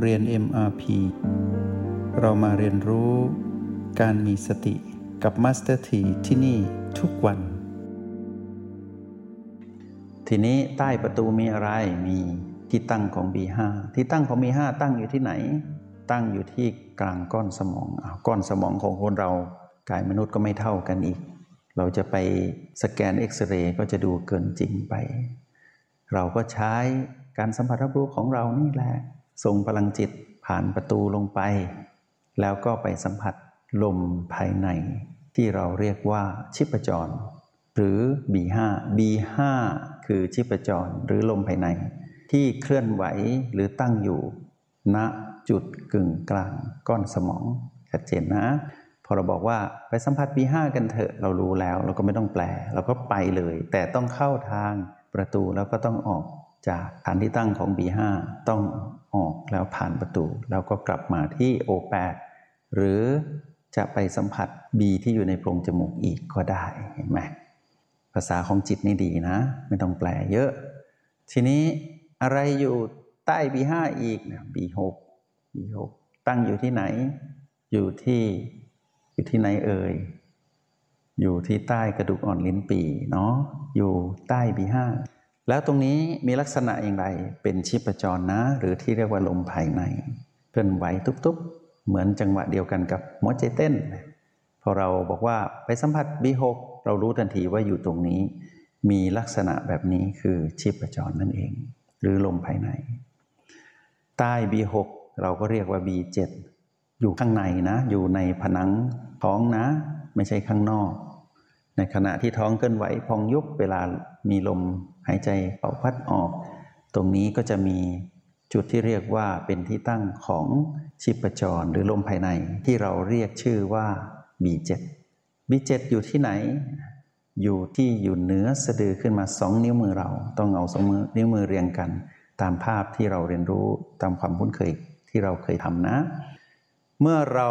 เรียน MRP เรามาเรียนรู้การมีสติกับ Master T ที่ที่นี่ทุกวัน ทีนี้ใต้ประตูมีอะไรมีที่ตั้งของ B5 ที่ตั้งของ B5 ตั้งอยู่ที่ไหน ตั้งอยู่ที่กลางก้อนสมองอก้อนสมองของคนเรากายมนุษย์ก็ไม่เท่ากันอีก เราจะไปสแกนเอ็กซเรย์ก็จะดูเกินจริงไป เราก็ใช้การสัมผัสรับรู้ของเรานี่แหละ ส่งพลังจิตผ่านประตูลงไป แล้วก็ไปสัมผัสลมภายใน ที่เราเรียกว่าชิปจร หรือ B5 B5 คือชิปจรหรือลมภายใน ที่เคลื่อนไหวหรือตั้งอยู่ณจุดกึ่งกลางก้อนสมองชัดเจนนะพอเราบอกว่าไปสัมผัส B5 กันเถอะเรารู้แล้ว เราก็ไม่ต้องแปล เราก็ไปเลย แต่ต้องเข้าทางประตูแล้วก็ต้องออก จากฐานที่ตั้งของ B5 ต้องออกแล้วผ่านประตู แล้วก็กลับมาที่ O8 หรือจะไปสัมผัส B ที่อยู่ในโพรงจมูกอีกก็ได้เห็นไหมภาษาของจิตนี่ดีนะ ไม่ต้องแปลเยอะ ทีนี้อะไรอยู่ใต้ B5 อีกนะ B6 B6 ตั้งอยู่ที่ไหน อยู่ที่อยู่ที่ไหนเอ่ยอยู่ที่ใต้กระดูกอ่อนลิ้นปีเนาะอยู่ใต้ B5 แล้วตรงนี้มีลักษณะอย่างไร เป็นชีพจรนะ หรือที่เรียกว่าลมภายในเคลื่อนไหวทุบๆ เหมือนจังหวะเดียวกันกับหัวใจเต้น พอเราบอกว่าไปสัมผัส B6 เรารู้ทันทีว่าอยู่ตรงนี้ มีลักษณะแบบนี้คือชีพจรนั่นเอง หรือลมภายใน ใต้ B6 เราก็เรียกว่า B7 อยู่ข้างในนะ อยู่ในผนังท้องนะ ไม่ใช่ข้างนอก ในขณะที่ท้องเคลื่อนไหวพองยุบเวลามีลมหายใจเป่าพัดออก ตรงนี้ก็จะมีจุดที่เรียกว่าเป็นที่ตั้งของชีพจรหรือลมภายในที่เราเรียกชื่อว่า B7 B7 อยู่ที่ไหน อยู่ที่อยู่เหนือสะดือขึ้นมาสองนิ้วมือเรา ต้องเอาสองนิ้วมือเรียงกัน ตามภาพที่เราเรียนรู้ตามความคุ้นเคยที่เราเคยทำนะ เมื่อเรา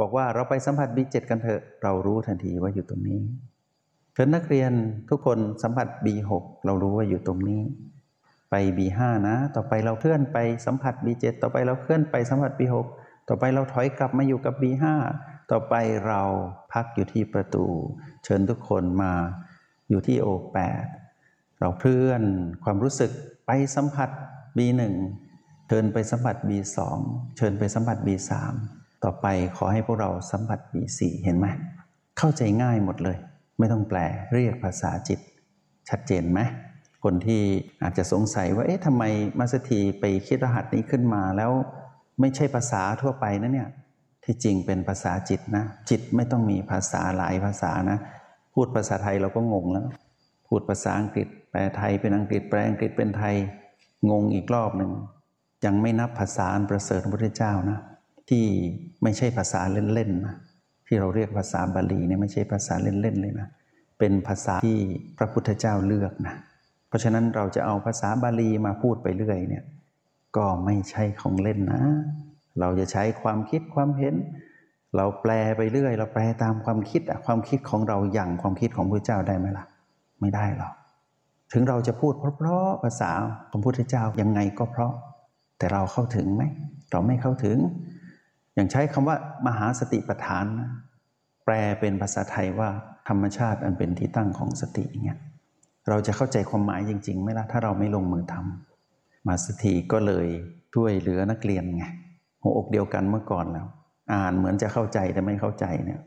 บอกว่าเราไปสัมผัส B7 กันเถอะ เรารู้ทันทีว่าอยู่ตรงนี้ เพื่อนนักเรียนทุกคนสัมผัส B6 เรารู้ว่าอยู่ตรงนี้ ไป B5 นะ ต่อไปเราเคลื่อนไปสัมผัส B7 ต่อไปเราเคลื่อนไปสัมผัส B6 ต่อไปเราถอยกลับมาอยู่กับ B5 ต่อไปเราพักอยู่ที่ประตู เชิญทุกคนมาอยู่ที่ O8 เราเคลื่อนความรู้สึกไปสัมผัส B1 เชิญไปสัมผัส B2 เชิญไปสัมผัส B3 ต่อไปขอให้พวกเราสัมผัส B4 เห็นไหมเข้าใจง่ายหมดเลย ไม่ต้องแปลเรียกภาษาจิต ชัดเจนไหมคนที่อาจจะสงสัยว่าเอ๊ะทำไมมาสถีไปคิดรหัสนี้ขึ้นมาแล้ว ไม่ใช่ภาษาทั่วไปนะเนี่ยที่จริงเป็นภาษาจิตนะ จิตไม่ต้องมีภาษาหลายภาษานะ พูดภาษาไทยเราก็งงแล้ว พูดภาษาอังกฤษ แปลไทยเป็นอังกฤษแปลอังกฤษเป็นไทยงงอีกรอบหนึ่งยังไม่นับภาษาอันประเสริฐพระพุทธเจ้านะ ที่ไม่ใช่ภาษาเล่นๆนะ ที่เราเรียกภาษาบาลีเนี่ยไม่ใช่ภาษาเล่นๆเลยนะ เป็นภาษาที่พระพุทธเจ้าเลือกนะ เพราะฉะนั้นเราจะเอาภาษาบาลีมาพูดไปเรื่อยเนี่ยก็ไม่ใช่ของเล่นนะ เราจะใช้ความคิดความเห็น เราแปลไปเรื่อย เราแปลตามความคิดอะความคิดของเราอย่างความคิดของพระเจ้าได้ไหมล่ะ ไม่ได้หรอกถึงเราจะพูดเพราะๆภาษาของพุทธเจ้ายังไงก็เพราะ แต่เราเข้าถึงไหม เราไม่เข้าถึง อย่างใช้คำว่ามหาสติปัฏฐานนะ แปลเป็นภาษาไทยว่าธรรมชาติอันเป็นที่ตั้งของสติเงี้ยเราจะเข้าใจความหมายจริงๆไหมล่ะถ้าเราไม่ลงมือทำมาสถีก็เลยช่วยเหลือนักเรียนไงหัวอกเดียวกันเมื่อก่อนแล้ว อ่านเหมือนจะเข้าใจแต่ไม่เข้าใจเนี่ย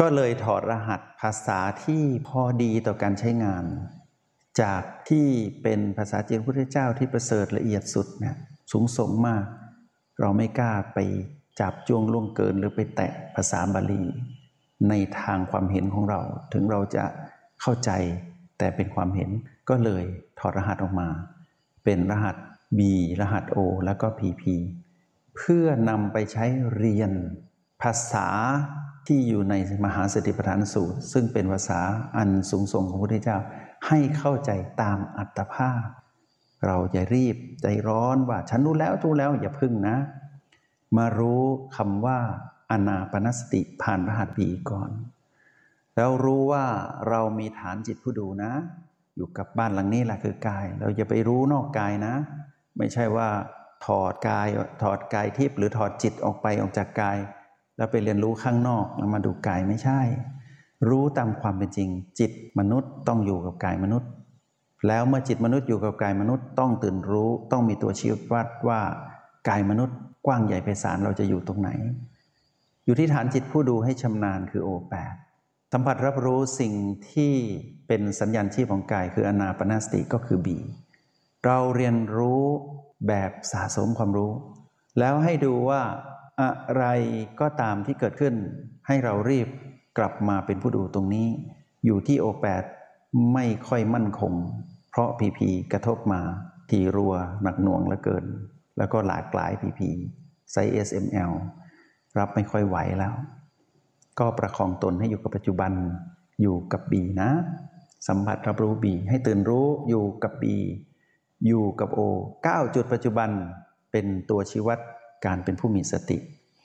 ก็เลยถอดรหัสภาษาที่พอดีต่อการใช้งาน จากที่เป็นภาษาจีนพุทธเจ้าที่ประเสริฐละเอียดสุดเนี่ยสูงส่งมาก เราไม่กล้าไปจับจ้วงล่วงเกินหรือไปแตะภาษาบาลี ในทางความเห็นของเรา ถึงเราจะเข้าใจแต่เป็นความเห็นก็เลยถอดรหัสออกมา เป็นรหัส B รหัส O แล้วก็ PP เพื่อนำไปใช้เรียนภาษาที่อยู่ในมหาสติปัฏฐานสูตร ซึ่งเป็นภาษาอันสูงส่งของพระพุทธเจ้า ให้เข้าใจตามอัตภาพ เราอย่ารีบใจร้อนว่า ฉันรู้แล้วรู้แล้วอย่าพึ่งนะ มารู้คำว่า อนาปนสติผ่านรหัสปีก่อน แล้วรู้ว่าเรามีฐานจิตผู้ดูนะ อยู่กับบ้านหลังนี้แหละคือกาย เราอย่าไปรู้นอกกายนะ ไม่ใช่ว่าถอดกายถอดกายทิพย์หรือถอดจิตออกไปออกจากกาย แล้วไปเรียนรู้ข้างนอกแล้วมาดูกายไม่ใช่ รู้ตามความเป็นจริง จิตมนุษย์ต้องอยู่กับกายมนุษย์ แล้วเมื่อจิตมนุษย์อยู่กับกายมนุษย์ต้องตื่นรู้ต้องมีตัวชี้วัดว่ากายมนุษย์กว้างใหญ่ไพศาลเราจะอยู่ตรงไหน อยู่ที่ฐานจิตผู้ดูให้ชำนาญคือโอแปดสัมผัสรับรู้สิ่งที่เป็นสัญญาณชีพของกายคืออนาปนาสติก็คือบีเราเรียนรู้แบบสะสมความรู้ แล้วให้ดูว่าอะไรก็ตามที่เกิดขึ้น ให้เรารีบกลับมาเป็นผู้ดูตรงนี้ อยู่ที่โอแปดไม่ค่อยมั่นคง เพราะพีพีกระทบมาทีรัวหนักหน่วงเหลือเกิน แล้วก็หลากหลายพีพีไซส์ SML รับไม่ค่อยไหวแล้ว ก็ประคองตนให้อยู่กับปัจจุบัน อยู่กับบีนะ สัมผัสรับรู้บีให้ตื่นรู้อยู่กับบีอยู่กับโอ9จุดปัจจุบันเป็นตัวชี้วัดการเป็นผู้มีสติ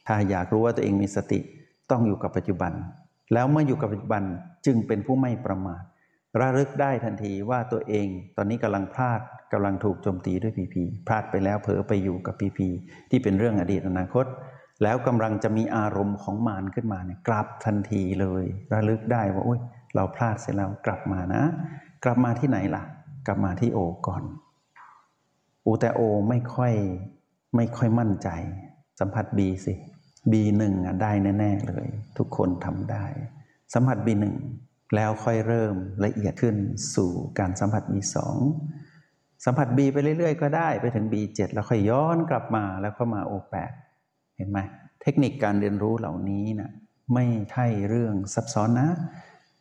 ถ้าอยากรู้ว่าตัวเองมีสติต้องอยู่กับปัจจุบัน แล้วเมื่ออยู่กับปัจจุบันจึงเป็นผู้ไม่ประมาทระลึกได้ทันทีว่าตัวเองตอนนี้กำลังพลาดกำลังถูกโจมตีด้วยพีพีพลาดไปแล้วเผลอไปอยู่กับพีพีที่เป็นเรื่องอดีตอนาคต แล้วกำลังจะมีอารมณ์ของมารขึ้นมาเนี่ยกลับทันทีเลย ระลึกได้ว่าโอ้ยเราพลาดเสร็จแล้วกลับมานะ กลับมาที่ไหนล่ะ กลับมาที่โอก่อนอูแต่โอไม่ค่อยไม่ค่อยมั่นใจ สัมผัสบีสิบีหนึ่งได้แน่ๆเลย ทุกคนทำได้ สัมผัสบีหนึ่งแล้วค่อยเริ่มละเอียดขึ้นสู่การสัมผัสบีสองสัมผัสบีไปเรื่อยๆ ก็ได้ไปถึงบีเจ็ดแล้วค่อยย้อนกลับมาแล้วก็มาโอแปด ห็นไหมเทคนิคการเรียนรู้เหล่านี้นะไม่ใช่เรื่องซับซ้อนนะ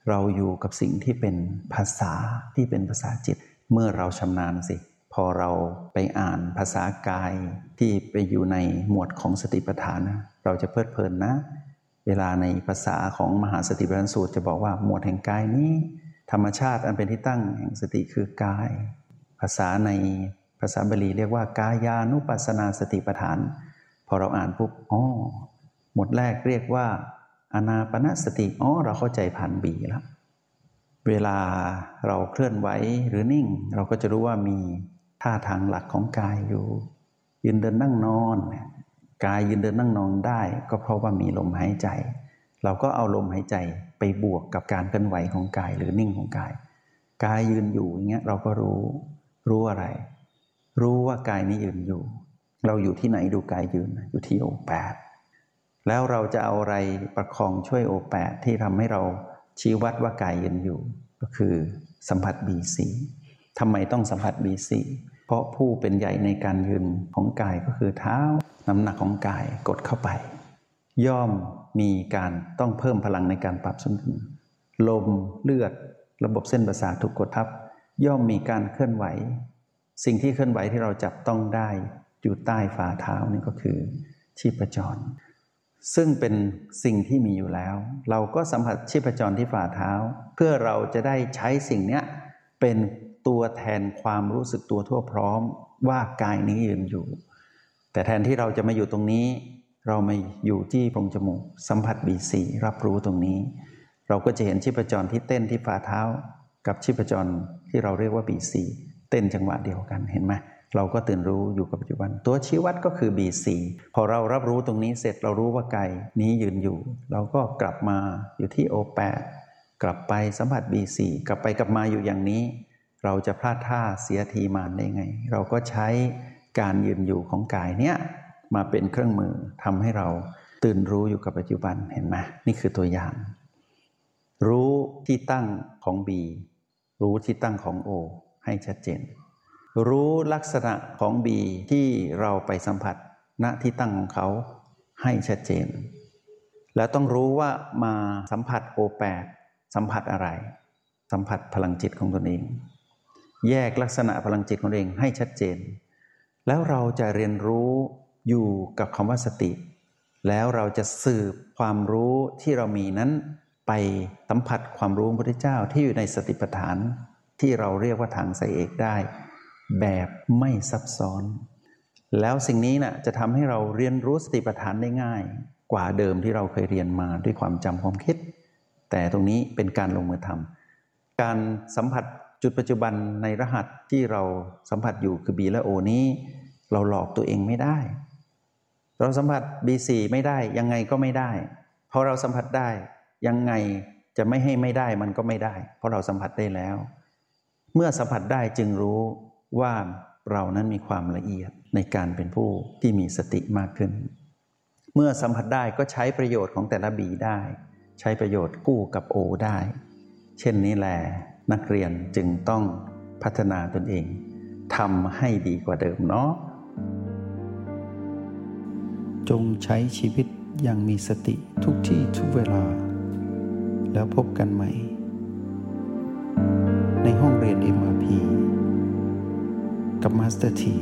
เราอยู่กับสิ่งที่เป็นภาษาที่เป็นภาษาจิต เมื่อเราชำนาญสิ พอเราไปอ่านภาษากายที่ไปอยู่ในหมวดของสติปัฏฐานนะเราจะเพลิดเพลินนะ เวลาในภาษาของมหาสติปัฏฐานสูตรจะบอกว่าหมวดแห่งกายนี้ ธรรมชาติอันเป็นที่ตั้งแห่งสติคือกาย ภาษาในภาษาบาลีเรียกว่ากายานุปัสนาสติปัฏฐาน พอเราอ่านปุ๊บอ๋อหมดแรกเรียกว่าอนาปนสติอ๋อเราเข้าใจผ่านบีแล้วเวลาเราเคลื่อนไหวหรือนิ่ง เราก็จะรู้ว่ามีท่าทางหลักของกายอยู่ ยืนเดินนั่งนอน กายยืนเดินนั่งนอนได้ ก็เพราะว่ามีลมหายใจ เราก็เอาลมหายใจไปบวกกับการเคลื่อนไหวของกายหรือนิ่งของกาย กายยืนอยู่อย่างเงี้ยเราก็รู้ รู้อะไร รู้ว่ากายนี้ยืนอยู่ เราอยู่ที่ไหนดูกายยืนอยู่ที่โอแปดแล้วเราจะเอาอะไรประคองช่วยโอแปดที่ทำให้เราชี้วัดว่ากายยืนอยู่ ก็คือสัมผัสบีสีทำไมต้องสัมผัสบีสีเพราะผู้เป็นใหญ่ในการยืนของกายก็คือเท้าน้ำหนักของกายกดเข้าไป ย่อมมีการต้องเพิ่มพลังในการปรับสมดุลลมเลือด ระบบเส้นประสาทถูกกดทับ ย่อมมีการเคลื่อนไหว สิ่งที่เคลื่อนไหวที่เราจับต้องได้ อยู่ใต้ฝ่าเท้านี่ก็คือ ชีพจร ซึ่งเป็นสิ่งที่มีอยู่แล้ว เราก็สัมผัสชีพจรที่ฝ่าเท้า เพื่อเราจะได้ใช้สิ่งนี้เป็นตัวแทนความรู้สึกตัวทั่วพร้อม ว่ากายนี้ยืนอยู่ แต่แทนที่เราจะมาอยู่ตรงนี้ เรามาอยู่ที่โพรงจมูก สัมผัสบีสีรับรู้ตรงนี้ เราก็จะเห็นชีพจรที่เต้นที่ฝ่าเท้า กับชีพจรที่เราเรียกว่าบีสีเต้นจังหวะเดียวกันเห็นไหม เราก็ตื่นรู้อยู่กับปัจจุบัน ตัวชี้วัดก็คือบีสีพอเรารับรู้ตรงนี้เสร็จเรารู้ว่ากายนี้ยืนอยู่ เราก็กลับมาอยู่ที่โอแปดกลับไปสัมผัสบีสีกลับไปกลับมาอยู่อย่างนี้ เราจะพลาดท่าเสียทีมานได้ไง เราก็ใช้การยืนอยู่ของกายเนี้ยมาเป็นเครื่องมือทำให้เราตื่นรู้อยู่กับปัจจุบันเห็นไหมนี่คือตัวอย่าง รู้ที่ตั้งของ B รู้ที่ตั้งของ O ให้ชัดเจน รู้ลักษณะของ B ที่เราไปสัมผัสณที่ตั้งของเขาให้ชัดเจน แล้วต้องรู้ว่ามาสัมผัส O8 สัมผัสอะไร สัมผัสพลังจิตของตนเอง แยกลักษณะพลังจิตของตนเองให้ชัดเจน แล้วเราจะเรียนรู้อยู่กับคำว่าสติ แล้วเราจะสืบความรู้ที่เรามีนั้น ไปสัมผัสความรู้พระพุทธเจ้าที่อยู่ในสติปัฏฐาน ที่เราเรียกว่าทางสายเอกได้ แบบไม่ซับซ้อน แล้วสิ่งนี้นะ่ะจะทำให้เราเรียนรู้สติปัฏฐานได้ง่าย กว่าเดิมที่เราเคยเรียนมาด้วยความจำความคิด แต่ตรงนี้เป็นการลงมือทำการสัมผัสจุดปัจจุบันในรหัสที่เราสัมผัสอยู่คือ B และ O นี้ เราหลอกตัวเองไม่ได้ เราสัมผัส B4 ไม่ได้ยังไงก็ไม่ได้พอเราสัมผัสได้ยังไงจะไม่ให้ไม่ได้มันก็ไม่ได้ เพราะเราสัมผัสได้แล้ว เมื่อสัมผัสได้จึงรู้ ว่าเรานั้นมีความละเอียดในการเป็นผู้ที่มีสติมากขึ้น เมื่อสัมผัสได้ก็ใช้ประโยชน์ของแต่ละบีได้ ใช้ประโยชน์กู้กับโอได้ เช่นนี้แหละนักเรียนจึงต้องพัฒนาตนเองทำให้ดีกว่าเดิมเนาะจงใช้ชีวิตอย่างมีสติทุกที่ทุกเวลา แล้วพบกันใหม่ ในห้องเรียน MRP กับมาสเตอร์ที